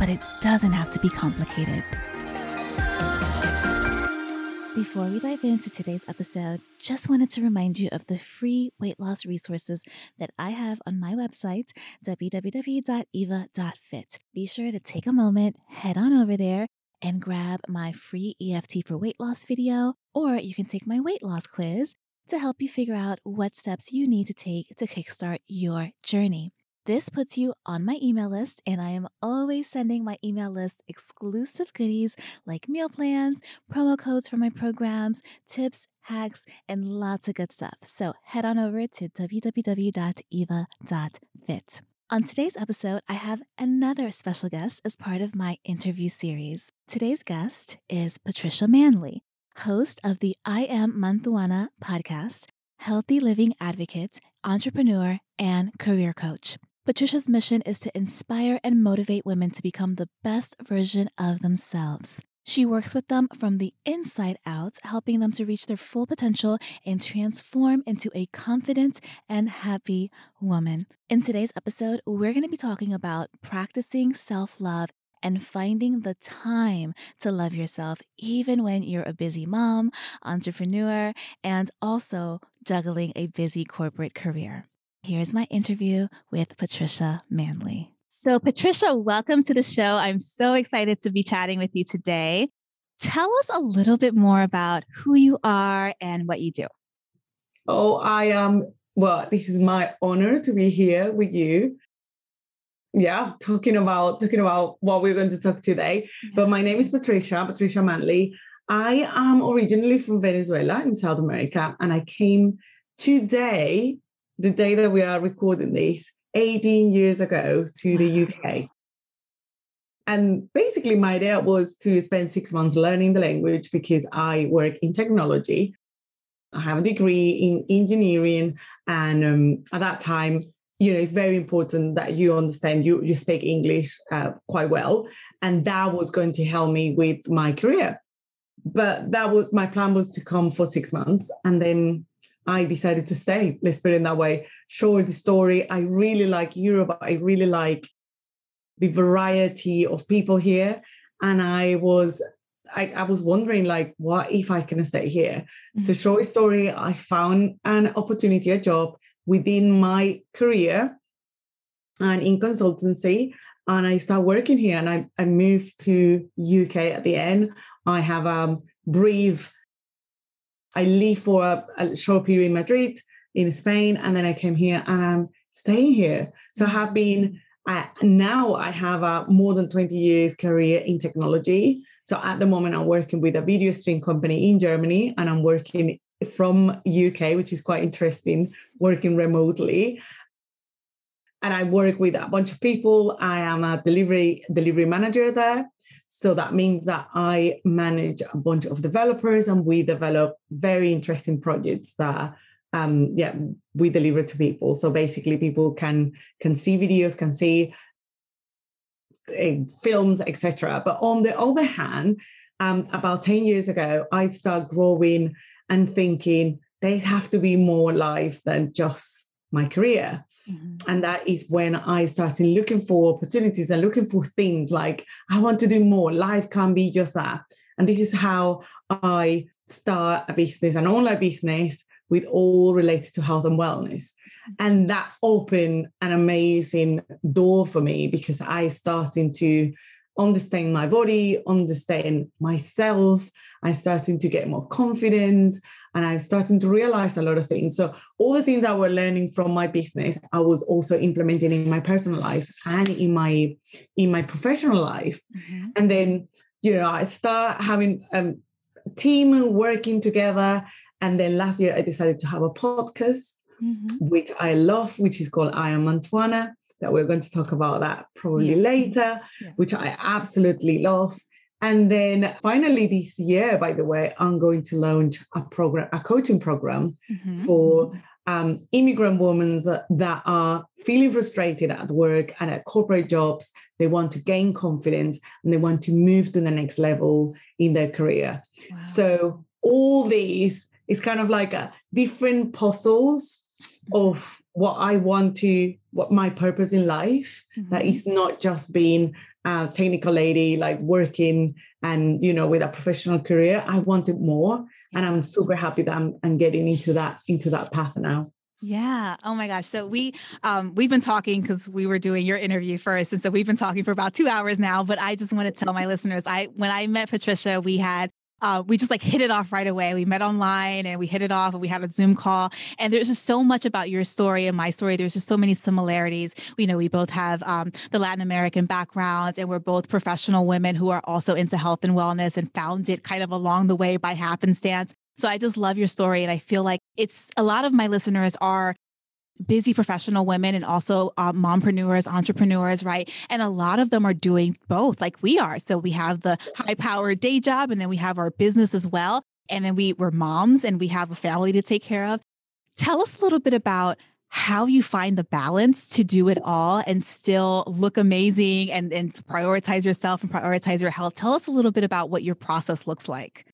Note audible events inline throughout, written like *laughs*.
but it doesn't have to be complicated. Before we dive into today's episode, just wanted to remind you of the free weight loss resources that I have on my website, www.eva.fit. Be sure to take a moment, head on over there, and grab my free EFT for weight loss video, or you can take my weight loss quiz to help you figure out what steps you need to take to kickstart your journey. This puts you on my email list, and I am always sending my email list exclusive goodies like meal plans, promo codes for my programs, tips, hacks, and lots of good stuff. So head on over to www.eva.fit. On today's episode, I have another special guest as part of my interview series. Today's guest is Patricia Manley, host of the I Am Mantuana podcast, healthy living advocate, entrepreneur, and career coach. Patricia's mission is to inspire and motivate women to become the best version of themselves. She works with them from the inside out, helping them to reach their full potential and transform into a confident and happy woman. In today's episode, we're going to be talking about practicing self love and finding the time to love yourself, even when you're a busy mom, entrepreneur, and also juggling a busy corporate career. Here's my interview with Patricia Manley. So, Patricia, welcome to the show. I'm so excited to be chatting with you today. Tell us a little bit more about who you are and what you do. Oh, I am. Well, this is my honor to be here with you. Yeah, talking about talking about what we're going to talk today. Yeah. But my name is Patricia, Patricia Manley. I am originally from Venezuela in South America, and I came today the day that we are recording this 18 years ago to the UK. And basically, my idea was to spend six months learning the language because I work in technology. I have a degree in engineering. And um, at that time, you know, it's very important that you understand you, you speak English uh, quite well. And that was going to help me with my career. But that was my plan was to come for six months. And then I decided to stay. Let's put it in that way. Short the story. I really like Europe. I really like the variety of people here. And I was I, I was wondering like what if I can stay here? Mm-hmm. So short story, I found an opportunity, a job within my career and in consultancy. And I start working here and I, I moved to UK at the end. I have a brief I leave for a, a, short period in Madrid, in Spain, and then I came here and I'm staying here. So I have been, uh, now I have a more than 20 years career in technology. So at the moment, I'm working with a video stream company in Germany and I'm working from UK, which is quite interesting, working remotely. And I work with a bunch of people. I am a delivery delivery manager there. So that means that I manage a bunch of developers and we develop very interesting projects that um, yeah, we deliver to people. So basically people can can see videos, can see uh, films, etc. But on the other hand, um, about 10 years ago, I started growing and thinking they have to be more life than just my career. Mm-hmm. And that is when I started looking for opportunities and looking for things like, I want to do more. Life can't be just that. And this is how I start a business, an online business with all related to health and wellness. And that opened an amazing door for me because I started to understand my body, understand myself. I'm starting to get more confidence and I'm starting to realize a lot of things. So all the things I were learning from my business, I was also implementing in my personal life and in my in my professional life. Mm-hmm. And then, you know, I start having a team working together. And then last year I decided to have a podcast, mm-hmm. which I love, which is called I Am Mantuana. That we're going to talk about that probably Yeah. later, Yes. which I absolutely love. And then finally this year, by the way, I'm going to launch a program, a coaching program Mhm. for um, immigrant women that, that are feeling frustrated at work and at corporate jobs. They want to gain confidence and they want to move to the next level in their career. Wow. So all these is kind of like a different puzzles of what I want to, what my purpose in life. That Mhm. is not just being a technical lady, like working and you know with a professional career. I wanted more, and I'm super happy that I'm, I'm getting into that into that path now. Yeah. Oh my gosh. So we um we've been talking because we were doing your interview first. And so we've been talking for about two hours now. But I just want to tell my listeners, I when I met Patricia, we had uh, we just like hit it off right away. We met online and we hit it off and we had a Zoom call. And there's just so much about your story and my story. There's just so many similarities. We know we both have um, the Latin American backgrounds and we're both professional women who are also into health and wellness and found it kind of along the way by happenstance. So I just love your story. And I feel like it's a lot of my listeners are busy professional women and also uh, mompreneurs, entrepreneurs, right? And a lot of them are doing both like we are. So we have the high powered day job and then we have our business as well. And then we, we're moms and we have a family to take care of. Tell us a little bit about how you find the balance to do it all and still look amazing and, and prioritize yourself and prioritize your health. Tell us a little bit about what your process looks like.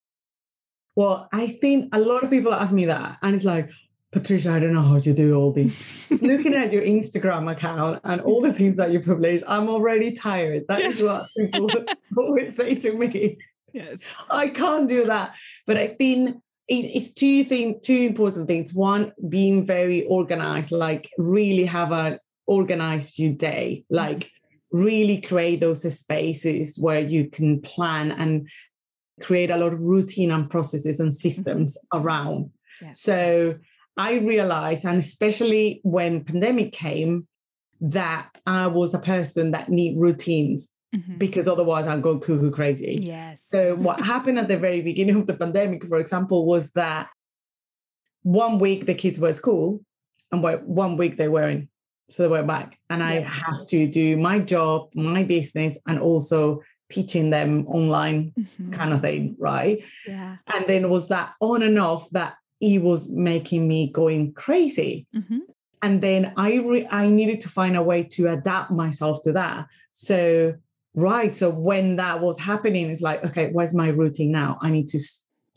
Well, I think a lot of people ask me that, and it's like, Patricia, I don't know how to do all this. *laughs* Looking at your Instagram account and all the things that you publish, I'm already tired. That is what *laughs* people always say to me. Yes. I can't do that. But I think it's, two things, two important things. One, being very organized, like really have an organized your day, mm-hmm. like really create those spaces where you can plan and create a lot of routine and processes and mm-hmm. systems around. Yes. So I realized, and especially when pandemic came, that I was a person that need routines Mhm. because otherwise I'd go cuckoo crazy. Yes. So what *laughs* happened at the very beginning of the pandemic, for example, was that one week the kids were at school and one week they weren't. So they were back. And I have to do my job, my business, and also teaching them online Mhm. kind of thing, right? Yeah. And then it was that on and off that it was making me going crazy. Mhm. And then I re- I needed to find a way to adapt myself to that. So right, so when that was happening, it's like, okay, where's my routine now? I need to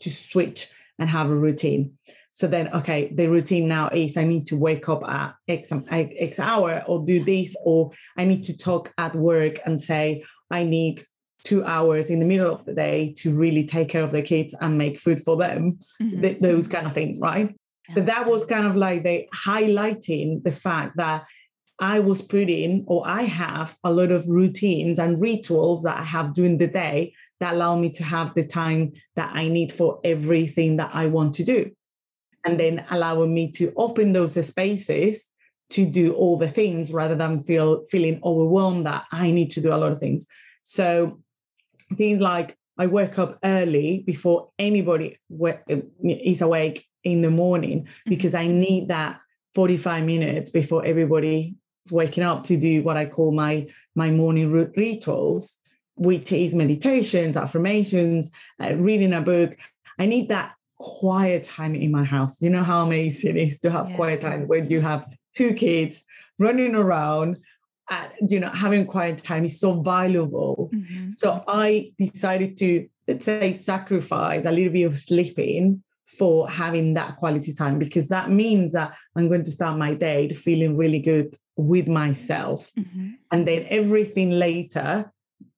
to switch and have a routine. So then, okay, the routine now is I need to wake up at X, X hour or do this, or I need to talk at work and say, I need two hours in the middle of the day to really take care of the kids and make food for them, Mhm. th- those kind of things, right? But that was kind of like they highlighting the fact that I was putting or I have a lot of routines and rituals that I have during the day that allow me to have the time that I need for everything that I want to do. And then allowing me to open those spaces to do all the things rather than feel feeling overwhelmed that I need to do a lot of things. So things like I wake up early before anybody is awake in the morning because I need that 45 minutes before everybody is waking up to do what I call my my morning rituals, which is meditations, affirmations, uh, reading a book. I need that quiet time in my house. You know how amazing it is to have quiet time when you have two kids running around. Uh, you know, having quiet time is so valuable. Mhm. So I decided to, let's say, sacrifice a little bit of sleeping for having that quality time because that means that I'm going to start my day feeling really good with myself. Mhm. And then everything later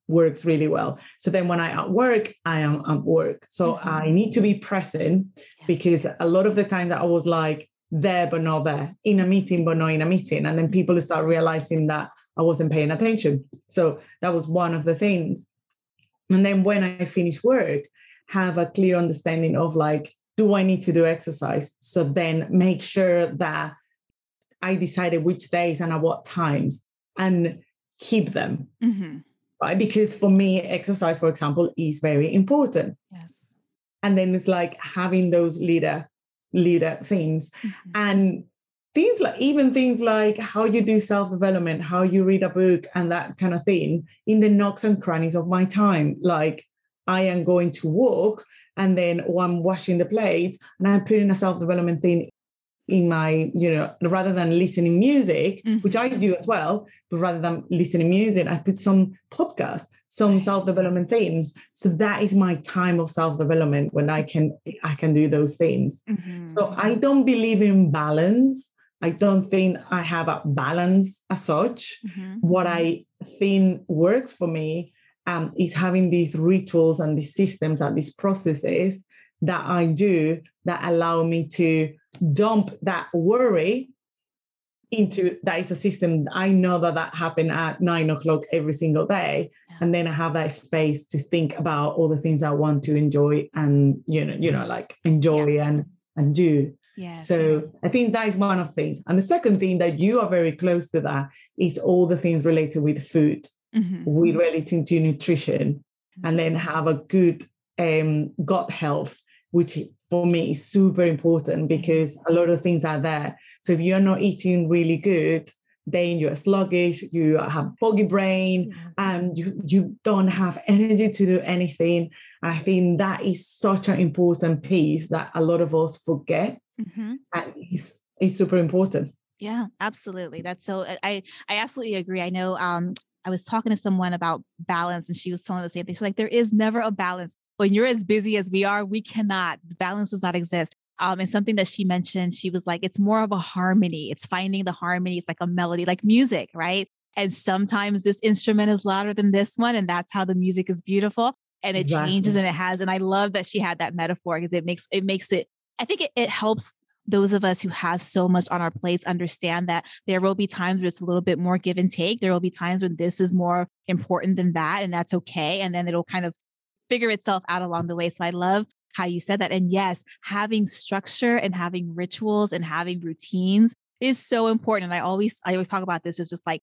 works really well. So then when I at work, I am at work. So Mhm. I need to be present because a lot of the times I was like there but not there, in a meeting but not in a meeting. And then people start realizing that I wasn't paying attention. So that was one of the things. And then when I finish work, have a clear understanding of like, do I need to do exercise? So then make sure that I decided which days and at what times and keep them. Mhm. Right. Because for me, exercise, for example, is very important. Yes. And then it's like having those leader, leader things. Mhm. And things like even things like how you do self-development how you read a book and that kind of thing in the nooks and crannies of my time like i am going to walk and then or i'm washing the plates and i'm putting a self-development thing in my you know rather than listening music mm-hmm. which i do as well but rather than listening music i put some podcast some self-development things so that is my time of self-development when i can i can do those things mm-hmm. so i don't believe in balance I don't think I have a balance as such. Mm-hmm. What I think works for me um, is having these rituals and these systems and these processes that I do that allow me to dump that worry into that is a system I know that that happened at nine o'clock every single day, yeah. and then I have that space to think about all the things I want to enjoy and you know you know like enjoy yeah. and and do Yes. So I think that is one of the things. And the second thing that you are very close to that is all the things related with food, mm-hmm. with relating to nutrition, mm-hmm. and then have a good um, gut health, which for me is super important mm-hmm. because a lot of things are there. So if you're not eating really good, then you're sluggish, you have foggy brain, and you, you don't have energy to do anything. I think that is such an important piece that a lot of us forget mm-hmm. and is, is super important. Yeah, absolutely. That's so I I absolutely agree. I know um I was talking to someone about balance and she was telling the same thing. She's like, there is never a balance. When you're as busy as we are, we cannot, balance does not exist. Um, and something that she mentioned, she was like, it's more of a harmony. It's finding the harmony. It's like a melody, like music, right? And sometimes this instrument is louder than this one, and that's how the music is beautiful. And it exactly. changes and it has. And I love that she had that metaphor because it makes it makes it, I think it, it helps those of us who have so much on our plates understand that there will be times where it's a little bit more give and take. There will be times when this is more important than that, and that's okay. And then it'll kind of figure itself out along the way. So I love how you said that. And yes, having structure and having rituals and having routines is so important. And I always, I always talk about this as just like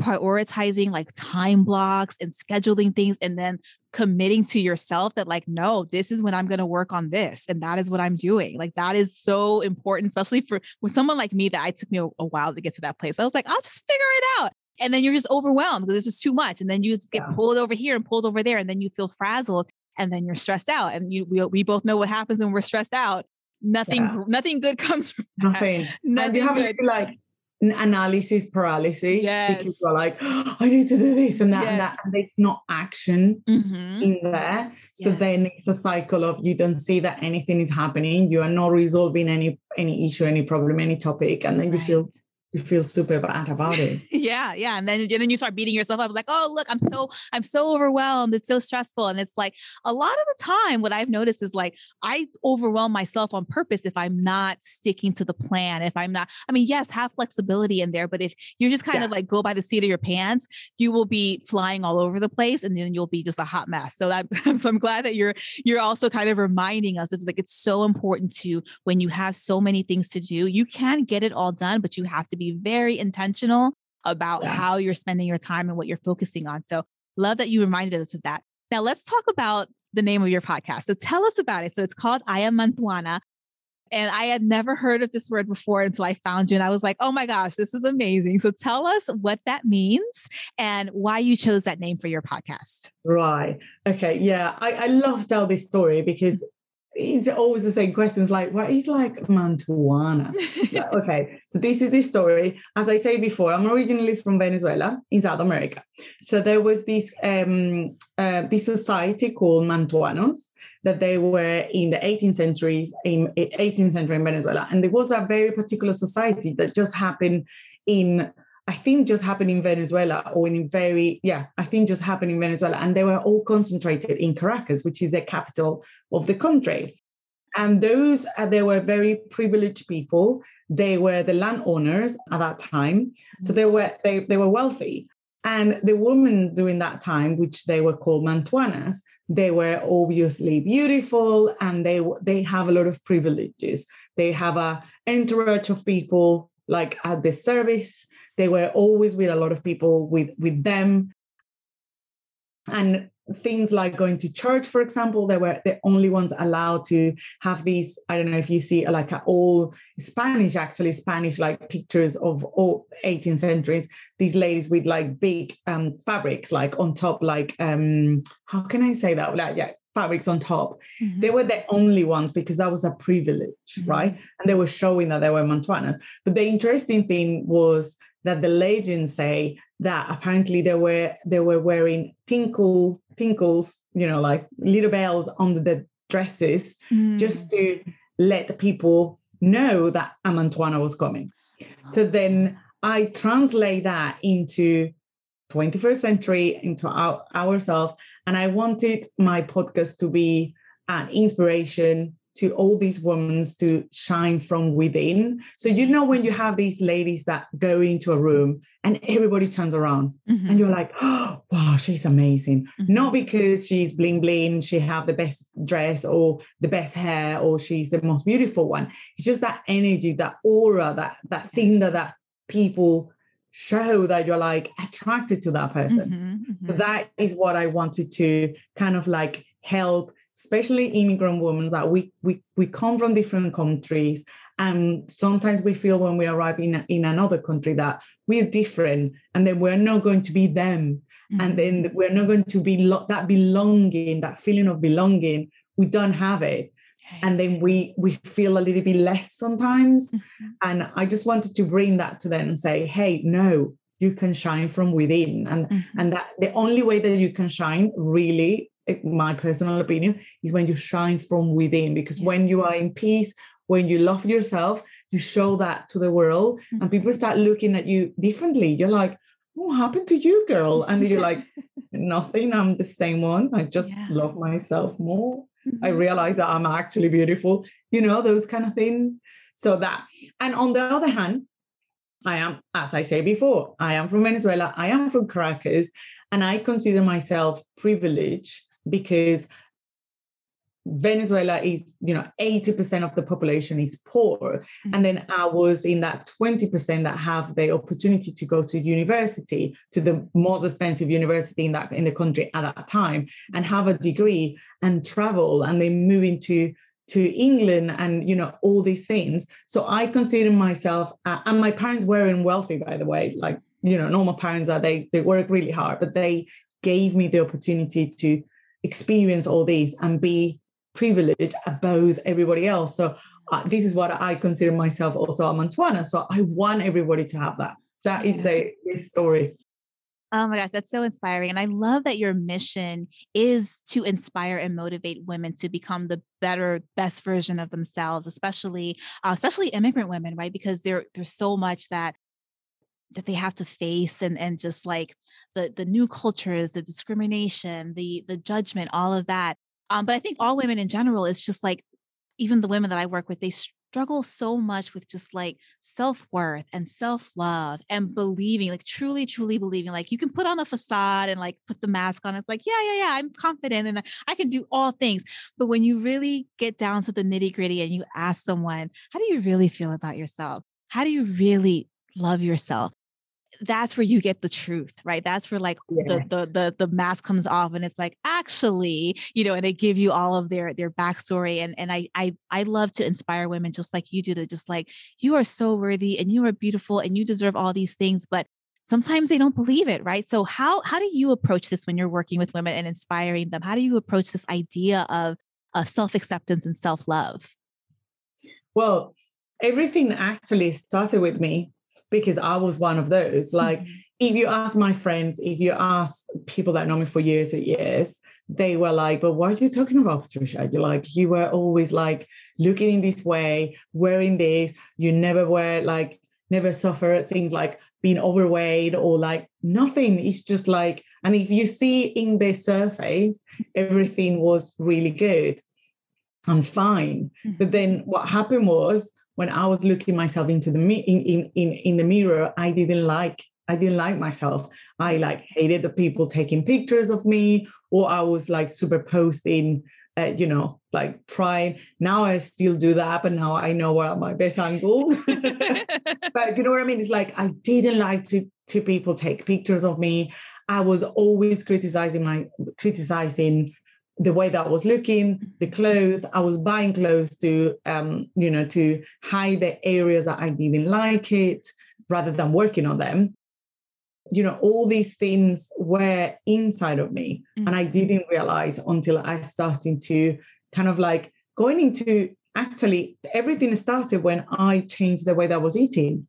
prioritizing like time blocks and scheduling things and then committing to yourself that like no this is when i'm going to work on this and that is what i'm doing like that is so important especially for with someone like me that i took me a, a while to get to that place i was like i'll just figure it out and then you're just overwhelmed because it's just too much and then you just get yeah. pulled over here and pulled over there and then you feel frazzled and then you're stressed out and you we, we both know what happens when we're stressed out nothing yeah. nothing good *laughs* comes from that. nothing nothing good. like analysis paralysis yes. because you're like oh, i need to do this and that yes. and that and there's not action mm-hmm. in there so yes. then it's a cycle of you don't see that anything is happening you are not resolving any any issue any problem any topic and then right. you feel you feel super bad about it. *laughs* yeah, yeah. And then and then you start beating yourself up like, oh look, I'm so I'm so overwhelmed. It's so stressful. And it's like a lot of the time, what I've noticed is like I overwhelm myself on purpose if I'm not sticking to the plan. If I'm not, I mean, yes, have flexibility in there, but if you just kind yeah. of like go by the seat of your pants, you will be flying all over the place and then you'll be just a hot mess. So that *laughs* so I'm glad that you're you're also kind of reminding us it's like it's so important to when you have so many things to do, you can get it all done, but you have to be very intentional about yeah. how you're spending your time and what you're focusing on. So, love that you reminded us of that. Now, let's talk about the name of your podcast. So, tell us about it. So, it's called I Am Mantuana. And I had never heard of this word before until I found you. And I was like, oh my gosh, this is amazing. So tell us what that means and why you chose that name for your podcast. Right. Okay. Yeah. I, I love tell this story because it's always the same questions like well he's like mantuana. Yeah, *laughs* okay so this is the story. As i say before i'm originally from venezuela in south america. So there was this um uh, this society called mantuanos that they were in the 18th century in 18th century in venezuela. And there was a very particular society that just happened in I think just happened in Venezuela or in very, yeah, I think just happened in Venezuela. And they were all concentrated in Caracas, which is the capital of the country. And those, uh, they were very privileged people. They were the landowners at that time. So they were, they, they were wealthy. And the women during that time, which they were called mantuanas, they were obviously beautiful and they they have a lot of privileges. They have a entourage of people like at the service they were always with a lot of people with with them and things like going to church, for example, they were the only ones allowed to have these. I don't know if you see like all Spanish, actually Spanish like pictures of all 18th centuries. These ladies with like big um, fabrics, like on top, like um, how can I say that? Like yeah, fabrics on top. Mm-hmm. They were the only ones because that was a privilege, mm-hmm. right? And they were showing that they were Mantuanas. But the interesting thing was that the legends say that apparently they were they were wearing tinkle tinkles, you know, like little bells on the dresses, mm. just to let the people know that a Mantuana was coming. So then I translate that into 21st century, into our, ourselves, and I wanted my podcast to be an inspiration to all these women to shine from within. So, you know, when you have these ladies that go into a room and everybody turns around mm-hmm. and you're like, oh, *gasps* wow, she's amazing. Mm-hmm. Not because she's bling bling, she have the best dress or the best hair or she's the most beautiful one. It's just that energy, that aura, that, that thing that, that people show that you're like attracted to that person. Mm-hmm, mm-hmm. So that is what I wanted to kind of like help especially immigrant women that we we we come from different countries and sometimes we feel when we arrive in, in another country that we're different and then we're not going to be them mm-hmm. and then mm-hmm. we're not going to be lo- that belonging that feeling of belonging we don't have it and then we we feel a little bit less sometimes mm-hmm. and i just wanted to bring that to them and say hey no you can shine from within and mm-hmm. and that the only way that you can shine really my personal opinion is when you shine from within because when you are in peace when you love yourself you show that to the world mm-hmm. and people start looking at you differently you're like what happened to you girl *laughs* and you're like nothing i'm the same one i just yeah. love myself more mm-hmm. i realize that i'm actually beautiful you know those kind of things so that and on the other hand I am, as I say before, I am from Venezuela. I am from Caracas, and I consider myself privileged because Venezuela is, you know, 80% of the population is poor. Mm-hmm. And then I was in that 20% that have the opportunity to go to university, to the most expensive university in that in the country at that time, and have a degree and travel and then move into to England and you know all these things. So I consider myself, uh, and my parents weren't wealthy, by the way. Like you know, normal parents are they they work really hard, but they gave me the opportunity to experience all these and be privileged above everybody else. So uh, this is what I consider myself also a Mantuana. So I want everybody to have that. That is the, the story. Oh my gosh, that's so inspiring. And I love that your mission is to inspire and motivate women to become the better, best version of themselves, especially uh, especially immigrant women, right? Because there, there's so much that that they have to face and and just like the the new cultures the discrimination the the judgment all of that. Um but i think all women in general it's just like even the women that i work with they struggle so much with just like self-worth and self-love and believing like truly truly believing like you can put on a facade and like put the mask on it's like yeah yeah yeah i'm confident and i can do all things. But when you really get down to the nitty gritty and you ask someone how do you really feel about yourself? How do you really love yourself that's where you get the truth, right? That's where like yes. the, the the the mask comes off and it's like actually, you know, and they give you all of their their backstory. And and I I I love to inspire women just like you do to just like you are so worthy and you are beautiful and you deserve all these things, but sometimes they don't believe it, right? So how how do you approach this when you're working with women and inspiring them? How do you approach this idea of of self-acceptance and self-love? Well, everything actually started with me because I was one of those. Like, mm-hmm. if you ask my friends, if you ask people that know me for years and years, they were like, but what are you talking about, Patricia? You're like, you were always like looking in this way, wearing this. You never were like, never suffer things like being overweight or like nothing. It's just like, and if you see in the surface, everything was really good. I'm fine. Mm-hmm. But then what happened was when I was looking myself into the in, in, in, in the mirror, I didn't like I didn't like myself. I like hated the people taking pictures of me, or I was like super posting, uh, you know, like trying. Now I still do that, but now I know what are my best angles. *laughs* but you know what I mean? It's like I didn't like to to people take pictures of me. I was always criticizing my criticizing the way that I was looking, the clothes. I was buying clothes to um, you know, to hide the areas that I didn't like it rather than working on them. You know, all these things were inside of me. Mm-hmm. And I didn't realize until I started to kind of like going into actually everything started when I changed the way that I was eating.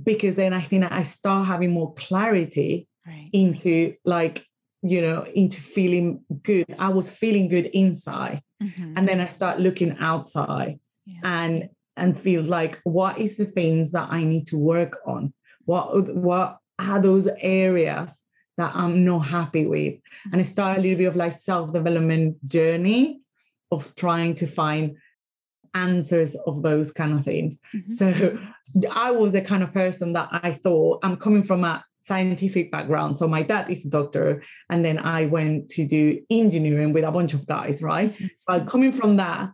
Because then I think I start having more clarity right. into like, you know, into feeling good. I was feeling good inside. Mm-hmm. And then I start looking outside yeah. and and feel like what is the things that I need to work on? What what are those areas that I'm not happy with? Mm-hmm. And I start a little bit of like self-development journey of trying to find answers of those kind of things. Mm-hmm. So I was the kind of person that I thought I'm coming from a scientific background. So my dad is a doctor, and then I went to do engineering with a bunch of guys, right? Mm-hmm. So I'm coming from that.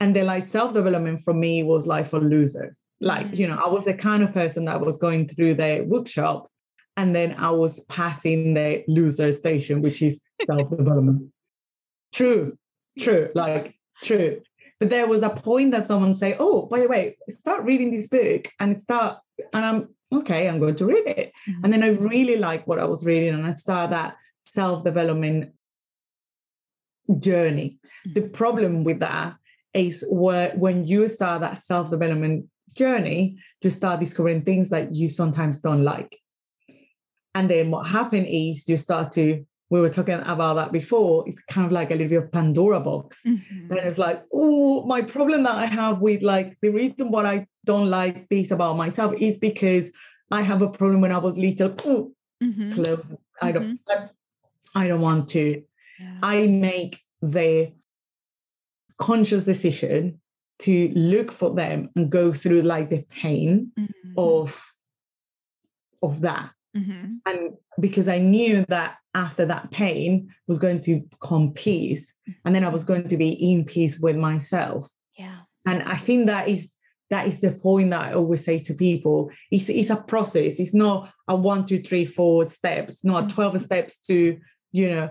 And then like self-development for me was like for losers. Like, mm-hmm. you know, I was the kind of person that was going through the workshops and then I was passing the loser station, which is self-development. *laughs* True, true, like true. But there was a point that someone say, "Oh, by the way, start reading this book," and start, and I'm okay. I'm going to read it, mm-hmm. and then I really like what I was reading, and I start that self development journey. Mm-hmm. The problem with that is where when you start that self development journey, you start discovering things that you sometimes don't like, and then what happened is you start to we were talking about that before. It's kind of like a little bit of Pandora box. Mm-hmm. Then it's like, oh, my problem that I have with like the reason why I don't like this about myself is because I have a problem when I was little. Oh, mm-hmm. close. I don't. Mm-hmm. I, I, don't want to. Yeah. I make the conscious decision to look for them and go through like the pain mm-hmm. of of that Mm-hmm. And because I knew that after that pain was going to come peace, and then I was going to be in peace with myself. Yeah. And I think that is that is the point that I always say to people. It's, it's a process. It's not a one, two, three, four steps, not mm-hmm. 12 steps to, you know,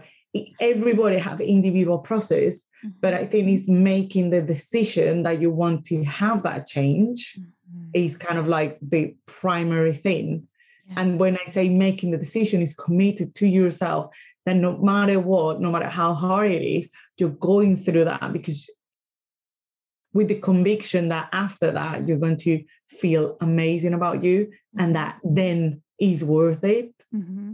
everybody have individual process, mm-hmm. but I think it's making the decision that you want to have that change mm-hmm. is kind of like the primary thing. And when I say making the decision is committed to yourself, then no matter what, no matter how hard it is, you're going through that because with the conviction that after that you're going to feel amazing about you and that then is worth it. Mm-hmm.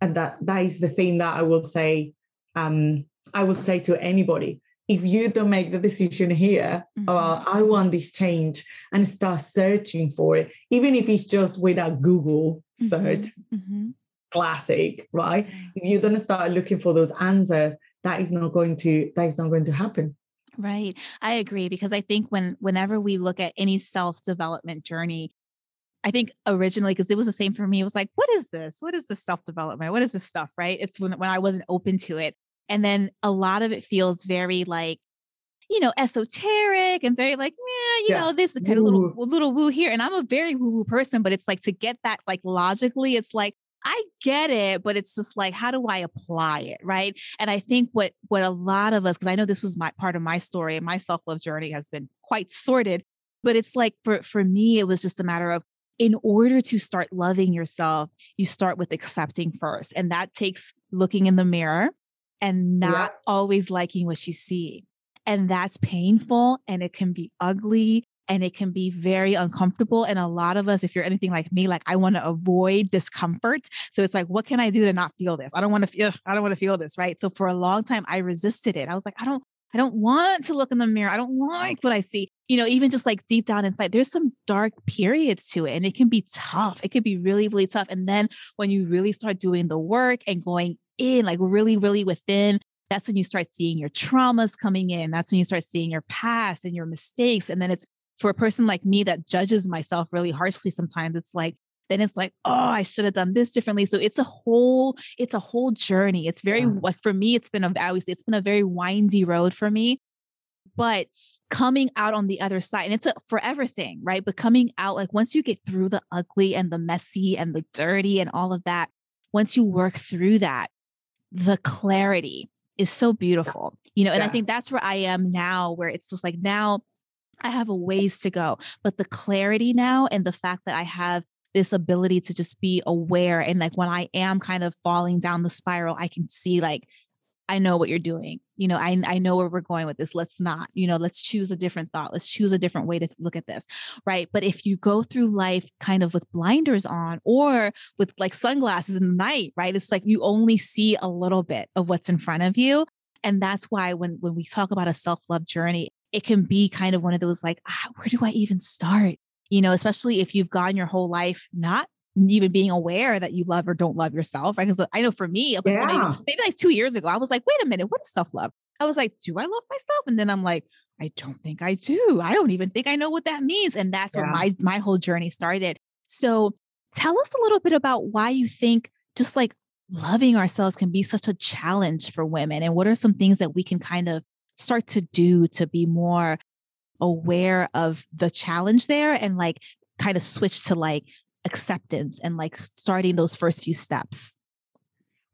And that that is the thing that I will say, um, I will say to anybody if you don't make the decision here, mm-hmm. oh, I want this change and start searching for it, even if it's just with a Google mm-hmm. search, mm-hmm. classic, right? If you're going to start looking for those answers, that is not going to that is not going to happen. Right. I agree because I think when whenever we look at any self-development journey, I think originally, because it was the same for me, it was like, what is this? What is this self-development? What is this stuff? Right. It's when, when I wasn't open to it. And then a lot of it feels very like, you know, esoteric and very like, yeah, you yeah. know, this kind of little little woo here. And I'm a very woo woo person, but it's like to get that like logically, it's like I get it, but it's just like, how do I apply it, right? And I think what what a lot of us, because I know this was my part of my story and my self love journey has been quite sorted, but it's like for for me, it was just a matter of in order to start loving yourself, you start with accepting first, and that takes looking in the mirror and not yeah. always liking what you see. And that's painful and it can be ugly and it can be very uncomfortable. And a lot of us, if you're anything like me, like I want to avoid discomfort. So it's like, what can I do to not feel this? I don't want to feel, I don't want to feel this. Right. So for a long time, I resisted it. I was like, I don't, I don't want to look in the mirror. I don't like what I see. You know, even just like deep down inside, there's some dark periods to it and it can be tough. It can be really, really tough. And then when you really start doing the work and going in, like really, really within, that's when you start seeing your traumas coming in. That's when you start seeing your past and your mistakes. And then it's for a person like me that judges myself really harshly sometimes, it's like, then it's like, oh, I should have done this differently. So it's a whole, it's a whole journey. It's very like for me, it's been a I always say it's been a very windy road for me. But coming out on the other side, and it's a forever thing, right? But coming out, like once you get through the ugly and the messy and the dirty and all of that, once you work through that, the clarity is so beautiful, you know, and yeah. I think that's where I am now, where it's just like now I have a ways to go, but the clarity now and the fact that I have this ability to just be aware and like when I am kind of falling down the spiral, I can see like I know what you're doing. You know, I, I know where we're going with this. Let's not, you know, let's choose a different thought. Let's choose a different way to look at this. Right. But if you go through life kind of with blinders on or with like sunglasses in the night, right? It's like you only see a little bit of what's in front of you. And that's why when when we talk about a self-love journey, it can be kind of one of those like, ah, where do I even start? You know, especially if you've gone your whole life not even being aware that you love or don't love yourself. Right. Because uh, I know for me, up until maybe, maybe like two years ago, I was like, wait a minute, what is self love? I was like, do I love myself? And then I'm like, I don't think I do. I don't even think I know what that means. And that's yeah. where my my whole journey started. So tell us a little bit about why you think just like loving ourselves can be such a challenge for women. And what are some things that we can kind of start to do to be more aware of the challenge there and like kind of switch to like acceptance and like starting those first few steps?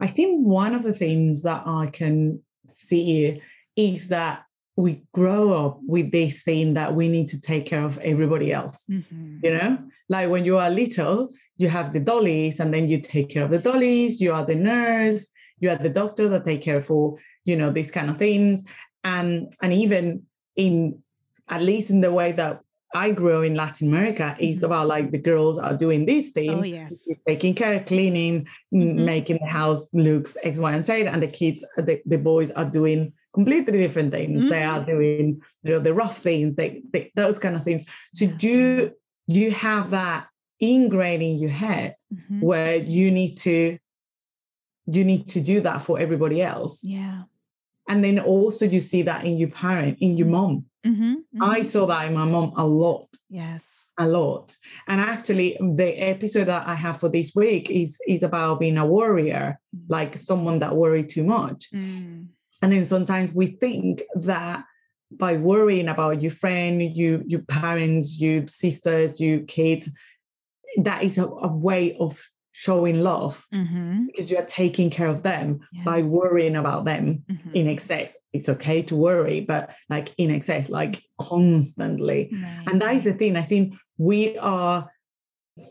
I think one of the things that I can see is that we grow up with this thing that we need to take care of everybody else. Mm-hmm. You know, like when you are little, you have the dollies, and then you take care of the dollies. You are the nurse, you are the doctor that take care for you know these kind of things, and and even in at least in the way that I grew in Latin America is mm-hmm. about like the girls are doing this thing, oh, yes. taking care, cleaning, mm-hmm. making the house looks X, Y, and Z, and the kids, the, the boys are doing completely different things. Mm-hmm. They are mm-hmm. doing you know the rough things, they, they, those kind of things. So do you, do you have that ingrained in your head mm-hmm. where you need to you need to do that for everybody else? Yeah. And then also you see that in your parent, in your mom Mm-hmm, mm-hmm. I saw that in my mom a lot. Yes. A lot. And actually the episode that I have for this week is is about being a warrior, mm. like someone that worry too much. Mm. And then sometimes we think that by worrying about your friend, you your parents, your sisters, your kids, that is a, a way of showing love mm-hmm. because you are taking care of them yes. by worrying about them mm-hmm. in excess. It's okay to worry, but like in excess, like constantly. Right. And that is the thing. I think we are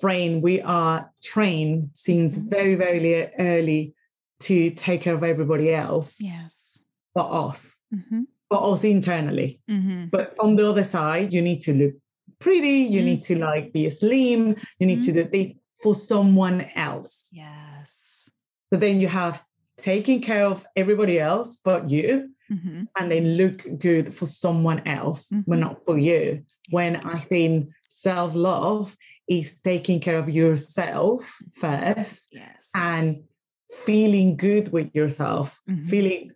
framed, we are trained since mm-hmm. very, very early to take care of everybody else. Yes. But us. Mm-hmm. But us internally. Mm-hmm. But on the other side, you need to look pretty, you need to like be slim, you need to do this for someone else. Yes. So then you have taking care of everybody else but you, mm-hmm. and then look good for someone else, mm-hmm. but not for you. When I think self love is taking care of yourself first yes. and feeling good with yourself, mm-hmm. feeling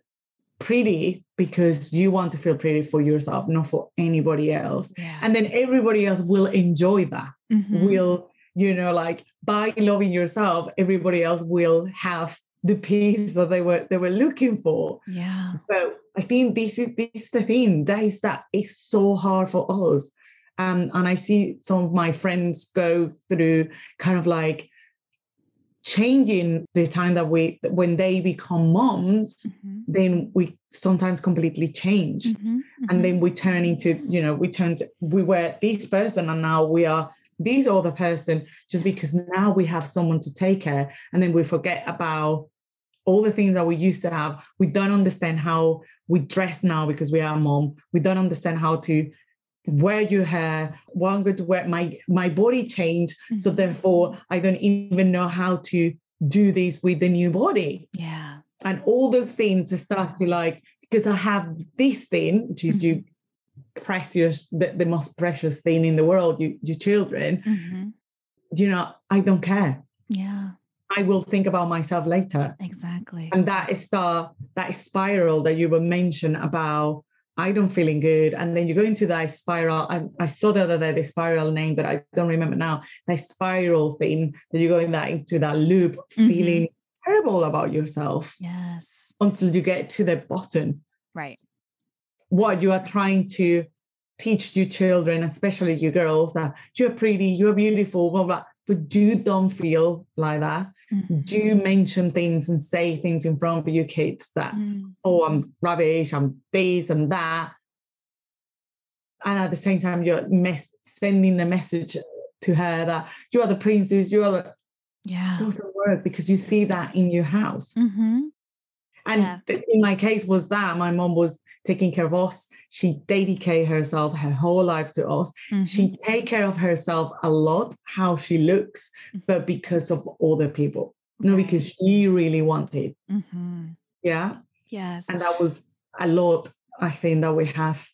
pretty because you want to feel pretty for yourself, not for anybody else. Yeah. And then everybody else will enjoy that, mm-hmm. will you know like by loving yourself everybody else will have the peace that they were they were looking for. Yeah. But i think this is this is the thing that is that it's so hard for us. Um, and i see some of my friends go through kind of like changing the time that we when they become moms mm-hmm. then we sometimes completely change. Mm-hmm, mm-hmm. and then we turn into you know we turn to, we were this person and now we are these other person just because now we have someone to take care and then we forget about all the things that we used to have. We don't understand how we dress now because we are a mom. We don't understand how to wear your hair. What i'm going to wear my my body changed. Mm-hmm. so therefore i don't even know how to do this with the new body. Yeah. And all those things to start to like because i have this thing which is mm-hmm. you precious, the, the most precious thing in the world, you, your children, mm-hmm. you know, I don't care. Yeah. I will think about myself later. Exactly. And that is the that spiral that you were mentioned about I don't feeling good. And then you go into that spiral. I, I saw the other day the spiral name, but I don't remember now. That spiral thing that you go in that into that loop, mm-hmm. feeling terrible about yourself. Yes. Until you get to the bottom. Right what you are trying to teach your children, especially your girls, that you're pretty, you're beautiful, blah, blah. but do don't feel like that. Mm-hmm. Do mention things and say things in front of your kids that, mm-hmm. oh, I'm rubbish, I'm this and that. And at the same time, you're mes- sending the message to her that you are the princess, you are the. Yeah. Doesn't work because you see that in your house. Mm-hmm. And yeah. in my case was that my mom was taking care of us. She dedicated herself her whole life to us. Mm-hmm. She take care of herself a lot, how she looks, mm-hmm. but because of other people. Right. No, because she really wanted. Mm-hmm. Yeah. Yes. And that was a lot, I think, that we have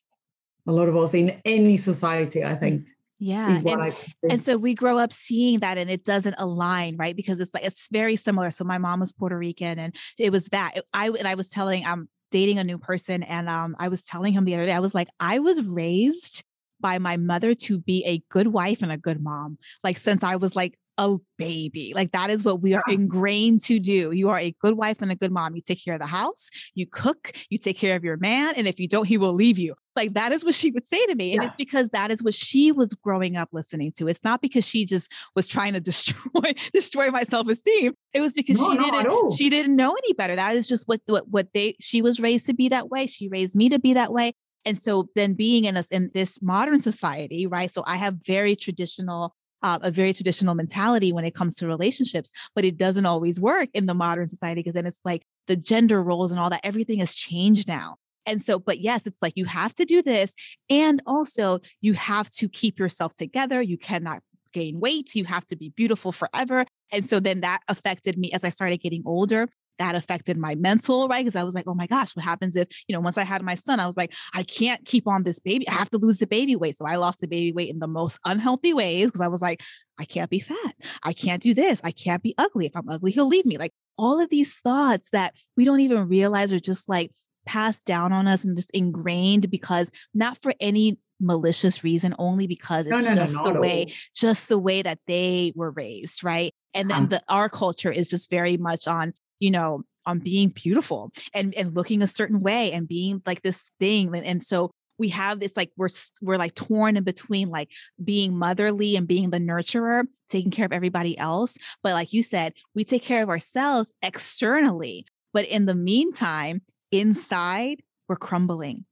a lot of us in any society, I think. Yeah. And, and, so we grow up seeing that and it doesn't align, right? Because it's like it's very similar. So my mom was Puerto Rican and it was that. I and I was telling I'm dating a new person and um I was telling him the other day, I was like, I was raised by my mother to be a good wife and a good mom. Like since I was like a baby. Like that is what we are ingrained to do. You are a good wife and a good mom. You take care of the house, you cook, you take care of your man. And if you don't, he will leave you. Like that is what she would say to me. And yeah. it's because that is what she was growing up listening to. It's not because she just was trying to destroy *laughs* destroy my self-esteem. It was because no, she didn't she didn't know any better. That is just what, what what they she was raised to be that way. She raised me to be that way. And so then being in us in this modern society, right? So I have very traditional uh, a very traditional mentality when it comes to relationships, but it doesn't always work in the modern society because then it's like the gender roles and all that, everything has changed now. And so, but yes, it's like you have to do this. And also, you have to keep yourself together. You cannot gain weight. You have to be beautiful forever. And so then that affected me as I started getting older that affected my mental, right? Because I was like, oh my gosh, what happens if, you know, once I had my son, I was like, I can't keep on this baby. I have to lose the baby weight. So I lost the baby weight in the most unhealthy ways because I was like, I can't be fat. I can't do this. I can't be ugly. If I'm ugly, he'll leave me. Like all of these thoughts that we don't even realize are just like passed down on us and just ingrained because not for any malicious reason only because it's no, no, just no, the way just the way that they were raised right? And then um, the our culture is just very much on you know, on being beautiful and and looking a certain way and being like this thing. And, and so we have this like we're we're like torn in between like being motherly and being the nurturer taking care of everybody else. But like you said we take care of ourselves externally. But in the meantime inside we're crumbling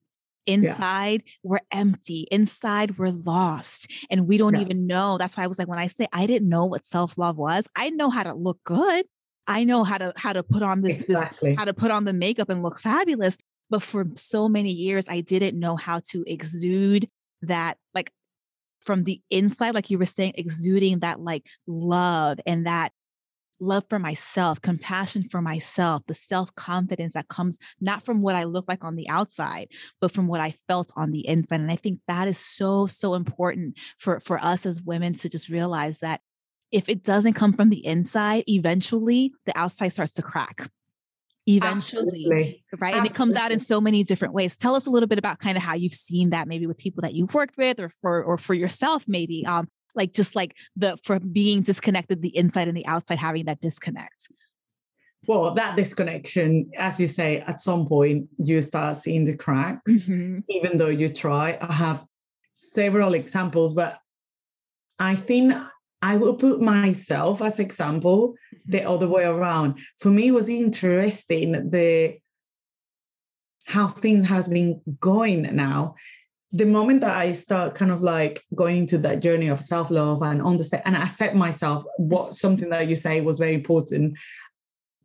inside yeah. we're empty inside we're lost and we don't yeah. even know that's why i was like when i say i didn't know what self-love was i know how to look good I know how to how to put on this, exactly. this how to put on the makeup and look fabulous. But for so many years, I didn't know how to exude that like from the inside, like you were saying, exuding that like love and that love for myself, compassion for myself, the self confidence that comes not from what I look like on the outside, but from what I felt on the inside. And I think that is so, so important for, for us as women to just realize that if it doesn't come from the inside, eventually the outside starts to crack. Eventually, Absolutely. right? Absolutely. And it comes out in so many different ways. Tell us a little bit about kind of how you've seen that maybe with people that you've worked with or for or for yourself, maybe. Um, like just like the from being disconnected, the inside and the outside having that disconnect. Well, that disconnection, as you say, at some point you start seeing the cracks, mm-hmm. even though you try. I have several examples, but I think I will put myself as example the mm-hmm. other way around. For me, it was interesting the how things has been going now. The moment that I start kind of like going into that journey of self-love and understand and accept myself, what something that you say was very important.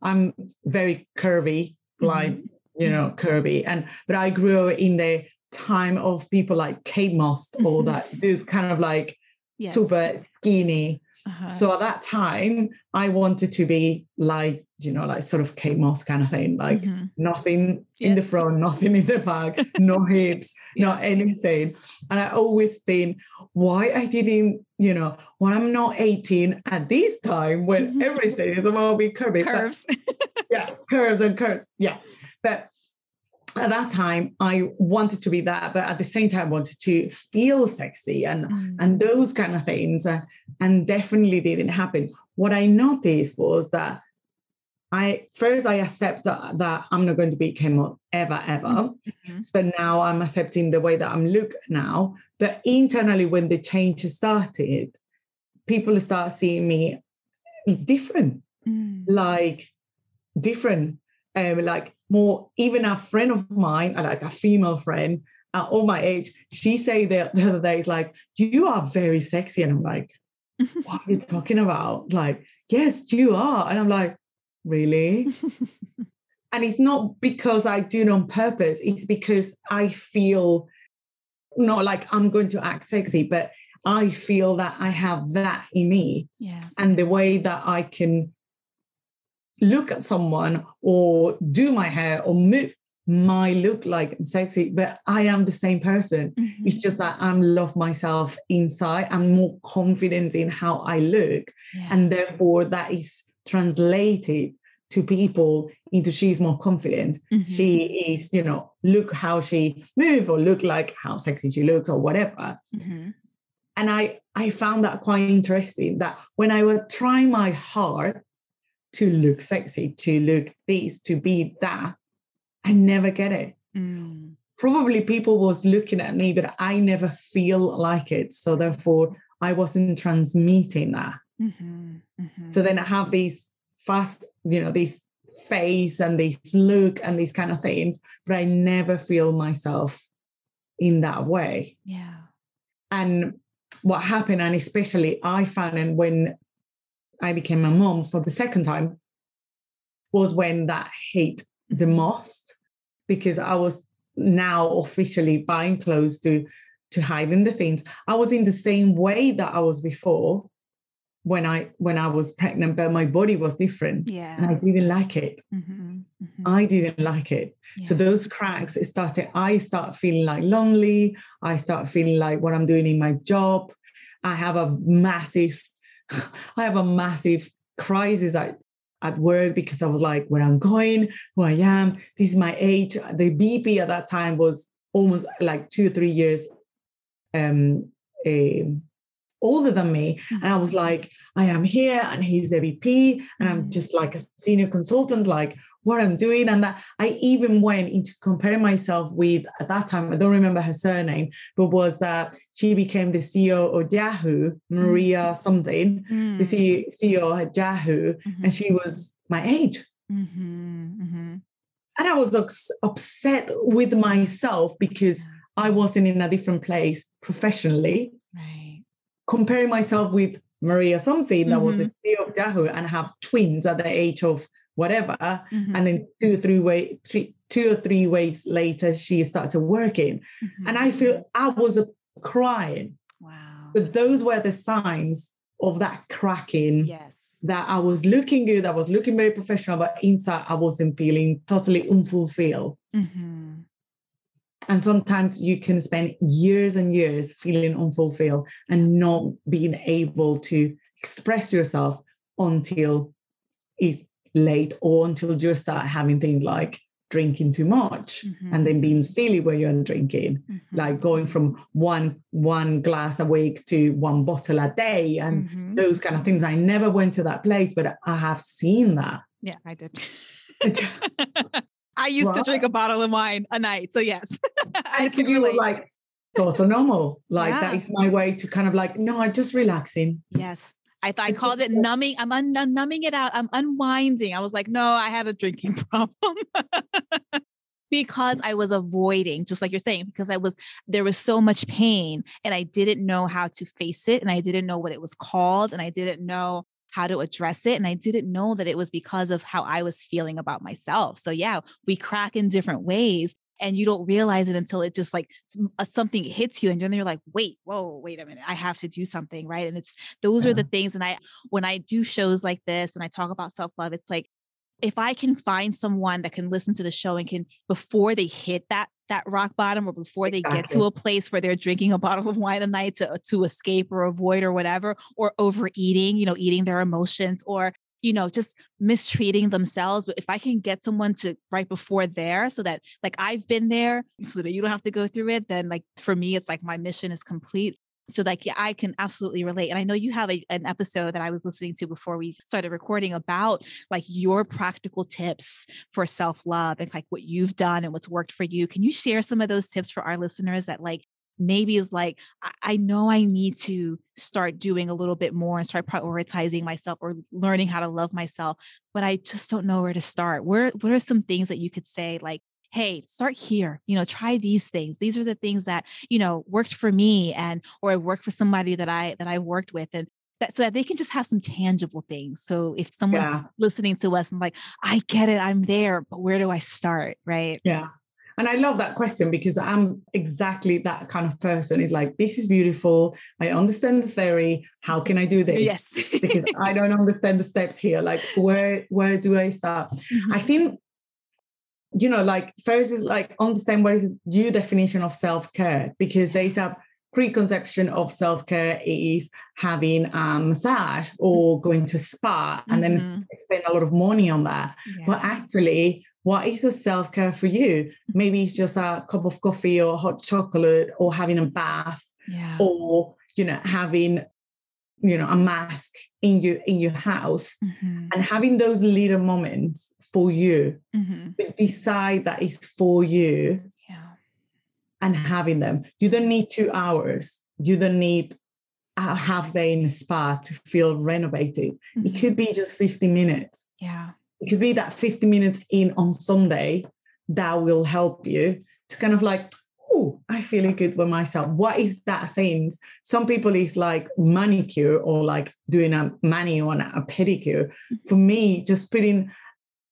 I'm very curvy, like mm-hmm. you know, mm-hmm. curvy. And but I grew in the time of people like Kate Moss or that this kind of like yes. super skinny. Uh-huh. So at that time, I wanted to be like, you know, like sort of Kate Moss kind of thing, like mm-hmm. nothing yeah. in the front, nothing in the back, *laughs* no hips, yeah. not anything. And I always think, why I didn't, you know, when I'm not 18 at this time when mm-hmm. everything is about being curvy. Curves. But, *laughs* yeah, curves and curves. Yeah. But at that time i wanted to be that but at the same time wanted to feel sexy and mm. and those kind of things uh, and definitely didn't happen what i noticed was that i first i accept that, that i'm not going to be chemo ever ever mm-hmm. so now i'm accepting the way that i'm look now but internally when the change started people start seeing me different, Mm. like different, um, like more. Even a friend of mine, uh, like a female friend, uh, all my age, she say the, *laughs* the other day, is like, "You are very sexy," and I'm like, *laughs* "What are you talking about?" Like, yes, you are, and I'm like, really? *laughs* and it's not because I do it on purpose. It's because I feel not like I'm going to act sexy, but I feel that I have that in me yes. and the way that I can look at someone or do my hair or move my look like sexy, but I am the same person. Mhm. It's just that I'm love myself inside. I'm more confident in how I look. Yeah. And therefore that is translated to people into she's more confident. Mhm. She is, you know, look how she move or look like how sexy she looks or whatever Mhm. and I I found that quite interesting that when I was trying my hard to look sexy, to look this, to be that, I never get it. Mm. Probably people was looking at me, but I never feel like it. So therefore, I wasn't transmitting that. Mhm. Mhm. So then I have these fast, you know, this face and this look and these kind of things, but I never feel myself in that way. yeah. and what happened and especially i found and when i became a mom for the second time was when that hit the most because i was now officially buying clothes to to hide in the things i was in the same way that i was before when i when i was pregnant but my body was different Yeah. and i didn't like it Mhm. Mhm. i didn't like it so those cracks it started i start feeling like lonely i start feeling like what i'm doing in my job i have a massive *laughs* i have a massive crisis at, at work because i was like where i'm going who i am. This is my age. The vp at that time was almost like two or three years um um, older than me and i was like i am here and he's the vp and i'm Mhm. just like a senior consultant like what i'm doing and that i even went into comparing myself with at that time i don't remember her surname but was that she became the ceo of yahoo maria something the Mm. C- ceo at yahoo Mhm. and she was my age Mhm. Mhm. and i was ups- upset with myself because i wasn't in a different place professionally Right. Comparing myself with Maria something that was the CEO of Yahoo and have twins at the age of whatever. Mhm. And then two or three way, three, two or three weeks later, she started working. Mhm. And I feel I was crying. Wow. But those were the signs of that cracking Yes. that I was looking good, I was looking very professional, but inside I wasn't feeling totally unfulfilled. And sometimes you can spend years and years feeling unfulfilled and not being able to express yourself until it's late or until you start having things like drinking too much and then being silly when you're drinking Mhm. like going from one one glass a week to one bottle a day and Mhm. those kind of things i never went to that place but i have seen that Yeah, I did. *laughs* *laughs* I used to drink a bottle of wine a night. So yes, *laughs* I can you relate. like total normal like that Yeah. is my way to kind of like no i'm just relaxing yes. I thought I called it numbing. I'm un- I'm numbing it out. I'm unwinding. I was like, no, I had a drinking *laughs* problem. because I was avoiding, just like you're saying, because I was there was so much pain and I didn't know how to face it and I didn't know what it was called and I didn't know how to address it and I didn't know that it was because of how I was feeling about myself. So yeah, we crack in different ways and you don't realize it until it just like something hits you and then you're like, "Wait, whoa, wait a minute. I have to do something." Right? And it's those are the things and I when I do shows like this and I talk about self-love, it's like if I can find someone that can listen to the show and can before they hit that that rock bottom or before they get to a place where they're drinking a *laughs* bottle of wine a night to to escape or avoid or whatever or overeating, you know, eating their emotions or you know just mistreating themselves but if i can get someone to right before there so that like i've been there so that you don't have to go through it then like for me it's like my mission is complete. So like yeah i can absolutely relate and i know you have a, an episode that i was listening to before we started recording about like your practical tips for self-love and like what you've done and what's worked for you. Can you share some of those tips for our listeners that like maybe is like, I, I know I need to start doing a little bit more and start prioritizing myself or learning how to love myself, but I just don't know where to start. Where what are some things that you could say like, hey start here you know try these things. These are the things that you know worked for me and or it worked for somebody that i that i worked with and that so that they can just have some tangible things. So if someone's yeah. listening to us and like i get it i'm there but where do i start? Right? Yeah and I love that question because I'm exactly that kind of person. Is like, this is beautiful. I understand the theory. How can I do this? Yes. *laughs* because I don't understand the steps here. Like, where where do I start? Mm-hmm. I think you know, like first is like understand what is your definition of self-care because there's a preconception of self-care is having a massage or going to spa and mm-hmm. then spend a lot of money on that. Yeah. But actually, what is a self-care for you? Maybe it's just a cup of coffee or hot chocolate or having a bath yeah. or you know having you know a mask in your in your house mm-hmm. and having those little moments for you mm-hmm. decide that it's for you yeah. and having them you don't need two hours you don't need a half day in a spa to feel renovated mm-hmm. it could be just 50 minutes yeah it could be that 50 minutes in on sunday that will help you to kind of like oh, I feel good with myself. What is that thing? Some people is like manicure or like doing a manicure and a pedicure. For me, just putting,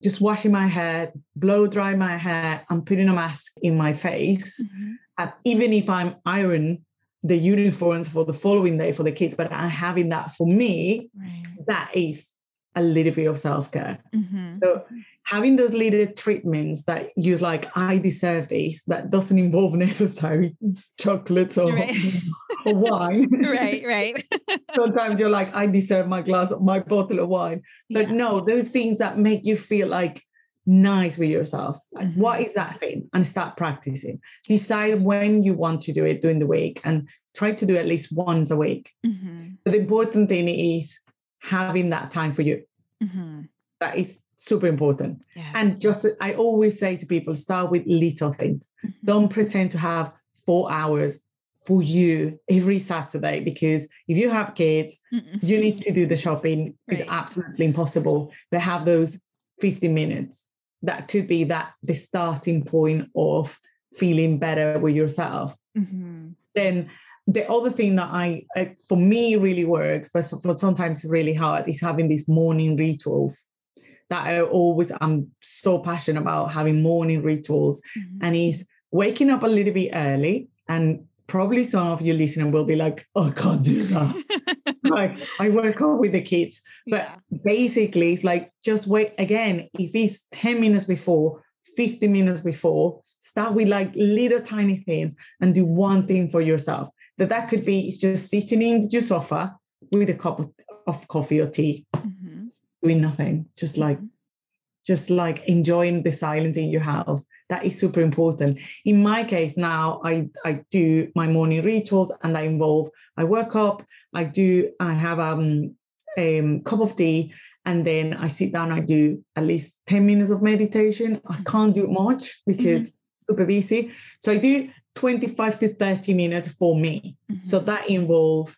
just washing my hair, blow dry my hair, and putting a mask in my face. Mm-hmm. Uh, even if I'm iron the uniforms for the following day for the kids, but I'm having that for me, right. that is a little bit of self-care. Mm-hmm. So having those little treatments that you're like, I deserve this, that doesn't involve *laughs* necessarily chocolates or, right. *laughs* or wine. *laughs* right, right. Sometimes you're like, I deserve my glass, my bottle of wine. But yeah. no, those things that make you feel like nice with yourself. Like, mm-hmm. what is that thing? And start practicing. Decide when you want to do it during the week and try to do at least once a week. Mm-hmm. But the important thing is having that time for you. Mm-hmm. That is super important. Yes. And just, I always say to people, start with little things. Mm-hmm. Don't pretend to have four hours for you every Saturday because if you have kids, Mm-mm. you need to do the shopping. Right. It's absolutely impossible. They have those 50 minutes. That could be that the starting point of feeling better with yourself. Mm-hmm. Then the other thing that I, I, for me really works, but for sometimes really hard, is having these morning rituals that I always I'm so passionate about having morning rituals mm-hmm. and is waking up a little bit early and probably some of you listening will be like, oh, I can't do that. *laughs* like I work up with the kids. But yeah. basically it's like just wait again, if it's 10 minutes before, 50 minutes before, start with like little tiny things and do one thing for yourself. That that could be it's just sitting in your sofa with a cup of, of coffee or tea. Mm-hmm doing nothing, just like mm-hmm. just like enjoying the silence in your house. That is super important. In my case now, I I do my morning rituals and I involve I wake up, I do I have um a um, cup of tea and then I sit down, I do at least 10 minutes of meditation. I mm-hmm. can't do much because mm-hmm. super busy. So I do 25 to 30 minutes for me. Mm-hmm. So that involves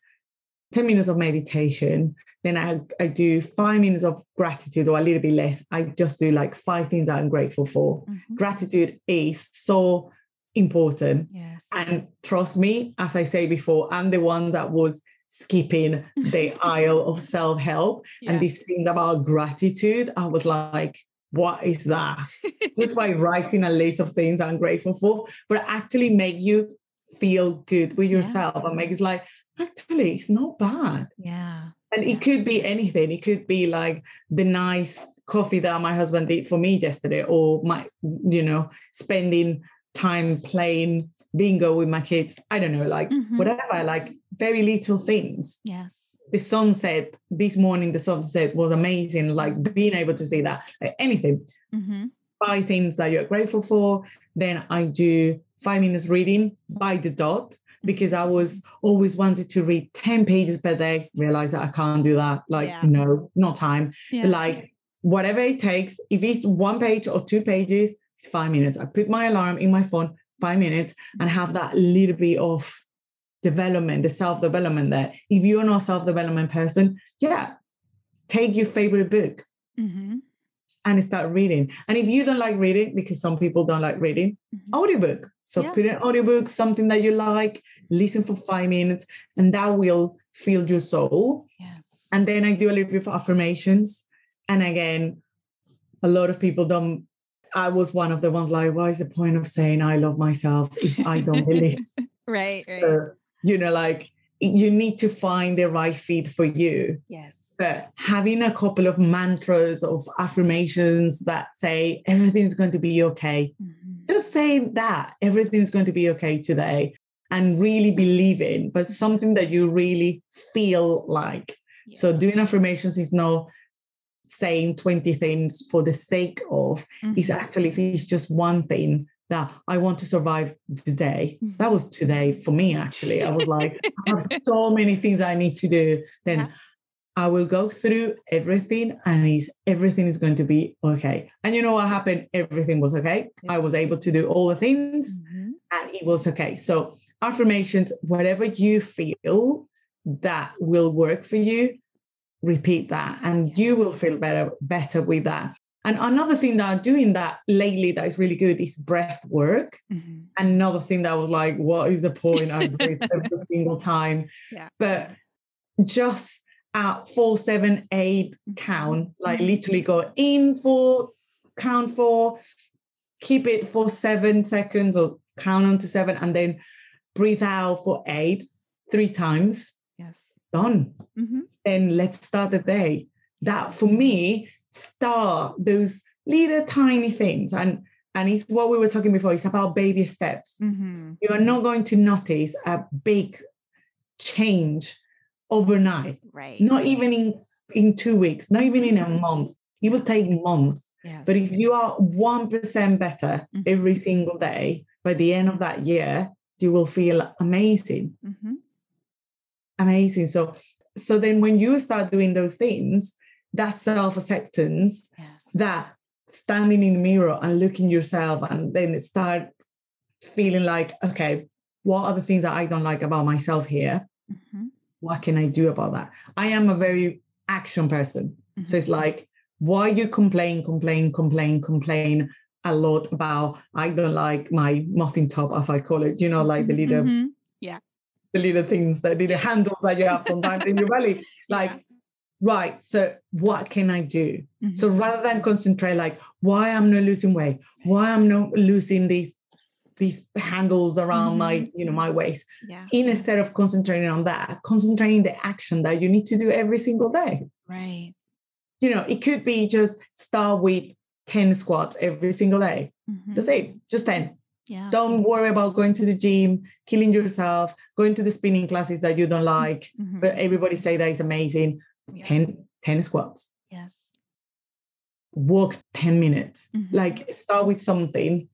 10 minutes of meditation, then I, I do five minutes of gratitude or a little bit less. I just do like five things I'm grateful for. Mm-hmm. Gratitude is so important. Yes. And trust me, as I say before, I'm the one that was skipping the *laughs* aisle of self help. Yeah. And this thing about gratitude, I was like, what is that? *laughs* Just by writing a list of things I'm grateful for, but actually make you feel good with yourself yeah. and make it like, actually, it's not bad. Yeah. And it could be anything. It could be like the nice coffee that my husband did for me yesterday, or my, you know, spending time playing bingo with my kids. I don't know, like mm-hmm. whatever, like very little things. Yes. The sunset this morning, the sunset was amazing. Like being able to see that, like anything. Mm-hmm. Five things that you're grateful for. Then I do five minutes reading by the dot because I was always wanted to read 10 pages per day, realize that I can't do that. Like, yeah. no, not time. Yeah. Like whatever it takes, if it's one page or two pages, it's five minutes. I put my alarm in my phone, five minutes and have that little bit of development, the self development there. If you're not a self development person, yeah, take your favorite book mm-hmm. and start reading. And if you don't like reading, because some people don't like reading, mm-hmm. audiobook. So yeah. put an audiobook, something that you like, listen for five minutes, and that will fill your soul. Yes. And then I do a little bit of affirmations. And again, a lot of people don't I was one of the ones like, why is the point of saying I love myself if I don't believe? *laughs* right, so, right. You know, like you need to find the right fit for you. Yes. But having a couple of mantras of affirmations that say everything's going to be okay, mm-hmm. just saying that everything's going to be okay today and really believe in, but something that you really feel like. Yeah. So doing affirmations is not saying 20 things for the sake of mm-hmm. is actually if it's just one thing that I want to survive today. Mm-hmm. That was today for me, actually. I was like, I have *laughs* so many things I need to do. Then yeah. I will go through everything and is everything is going to be okay. And you know what happened? Everything was okay. I was able to do all the things mm-hmm. and it was okay. So affirmations, whatever you feel that will work for you, repeat that and you will feel better better with that and another thing that i'm doing that lately that is really good is breath work mm-hmm. another thing that was like what is the point i *laughs* breathe every single time yeah. but just at four seven eight mm-hmm. count like mm-hmm. literally go in for count four keep it for seven seconds or count on to seven and then breathe out for eight three times yes done mm-hmm. then let's start the day that for me start those little tiny things and and it's what we were talking before it's about baby steps mm-hmm. you are not going to notice a big change overnight right not even in in two weeks not even in a mm-hmm. month it will take months yes. but if you are 1% better mm-hmm. every single day by the end of that year you will feel amazing mm-hmm. amazing so so then when you start doing those things that self-acceptance yes. that standing in the mirror and looking yourself and then start feeling like okay what are the things that i don't like about myself here mm-hmm. what can i do about that i am a very action person mm-hmm. so it's like why you complain complain complain complain a lot about i don't like my muffin top if i call it you know like the little mm-hmm. yeah the little things the little handles that you have sometimes in your belly *laughs* like yeah right so what can i do mm-hmm. so rather than concentrate like why i'm not losing weight why i'm not losing these these handles around mm-hmm. my you know my waist yeah. instead of concentrating on that concentrating the action that you need to do every single day right you know it could be just start with 10 squats every single day mm-hmm. just eight just 10 yeah. Don't worry about going to the gym, killing yourself, going to the spinning classes that you don't like, mm-hmm. but everybody say that is amazing yeah. 10, 10 squats. Yes. Walk 10 minutes. Mm-hmm. Like start with something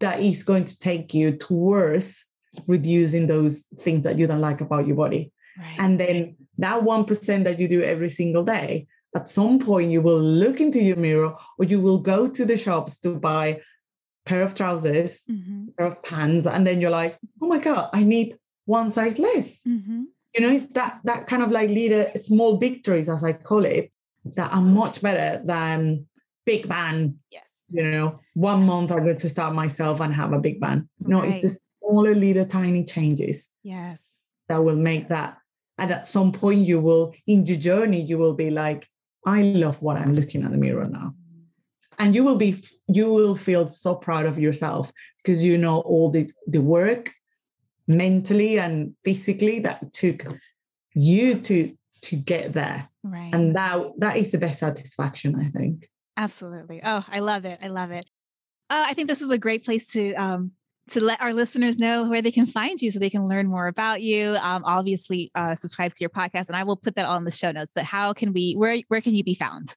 that is going to take you towards reducing those things that you don't like about your body. Right. And then that 1% that you do every single day, at some point you will look into your mirror or you will go to the shops to buy pair of trousers, mm-hmm. pair of pants, and then you're like, oh my God, I need one size less. Mm-hmm you know it's that that kind of like little small victories as i call it that are much better than big bang yes. you know one month i'm going to start myself and have a big bang. No right. it's the smaller little tiny changes yes. that will make that and at some point you will in your journey you will be like i love what i'm looking at the mirror now. And you will be you will feel so proud of yourself because you know all the the work mentally and physically that took you to to get there. Right. And that that is the best satisfaction i think. Absolutely. Oh i love it. I love it. Uh, i think this is a great place to um to let our listeners know where they can find you so they can learn more about you. Um obviously uh subscribe to your podcast and i will put that all in the show notes but how can we where where can you be found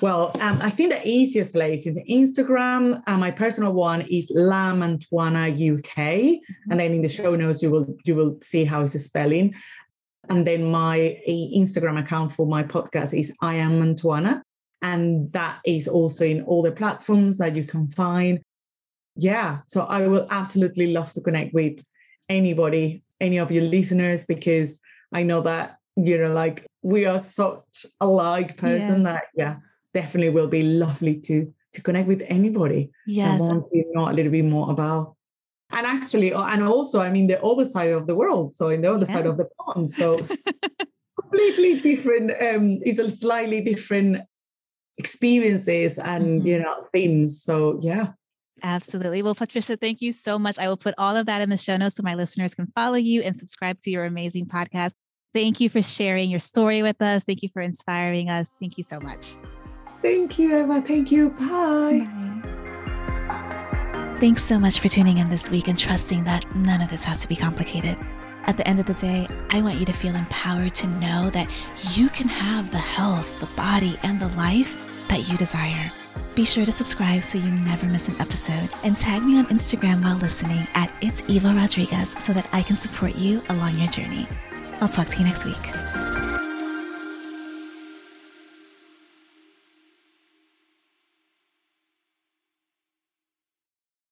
well, um, I think the easiest place is Instagram. Uh, my personal one is Lam Antuana UK, mm-hmm. and then in the show notes you will you will see how it's spelling. And then my Instagram account for my podcast is I am Antuana, and that is also in all the platforms that you can find. yeah, so I will absolutely love to connect with anybody, any of your listeners, because I know that, you know, like we are such a like person yes. that, yeah, definitely will be lovely to to connect with anybody. Yes. I want to know a little bit more about and actually uh, and also i mean the other side of the world so in the other yeah. side of the pond so *laughs* completely different um it's a slightly different experiences and mm-hmm. you know things so yeah Absolutely. Well, Patricia, thank you so much. I will put all of that in the show notes so my listeners can follow you and subscribe to your amazing podcast. Thank you for sharing your story with us. Thank you for inspiring us. Thank you so much. Thank you, Emma. Thank you. Bye. Bye. Thanks so much for tuning in this week and trusting that none of this has to be complicated. At the end of the day, I want you to feel empowered to know that you can have the health, the body, and the life that you desire. Be sure to subscribe so you never miss an episode and tag me on Instagram while listening at It's Eva Rodriguez so that I can support you along your journey. I'll talk to you next week.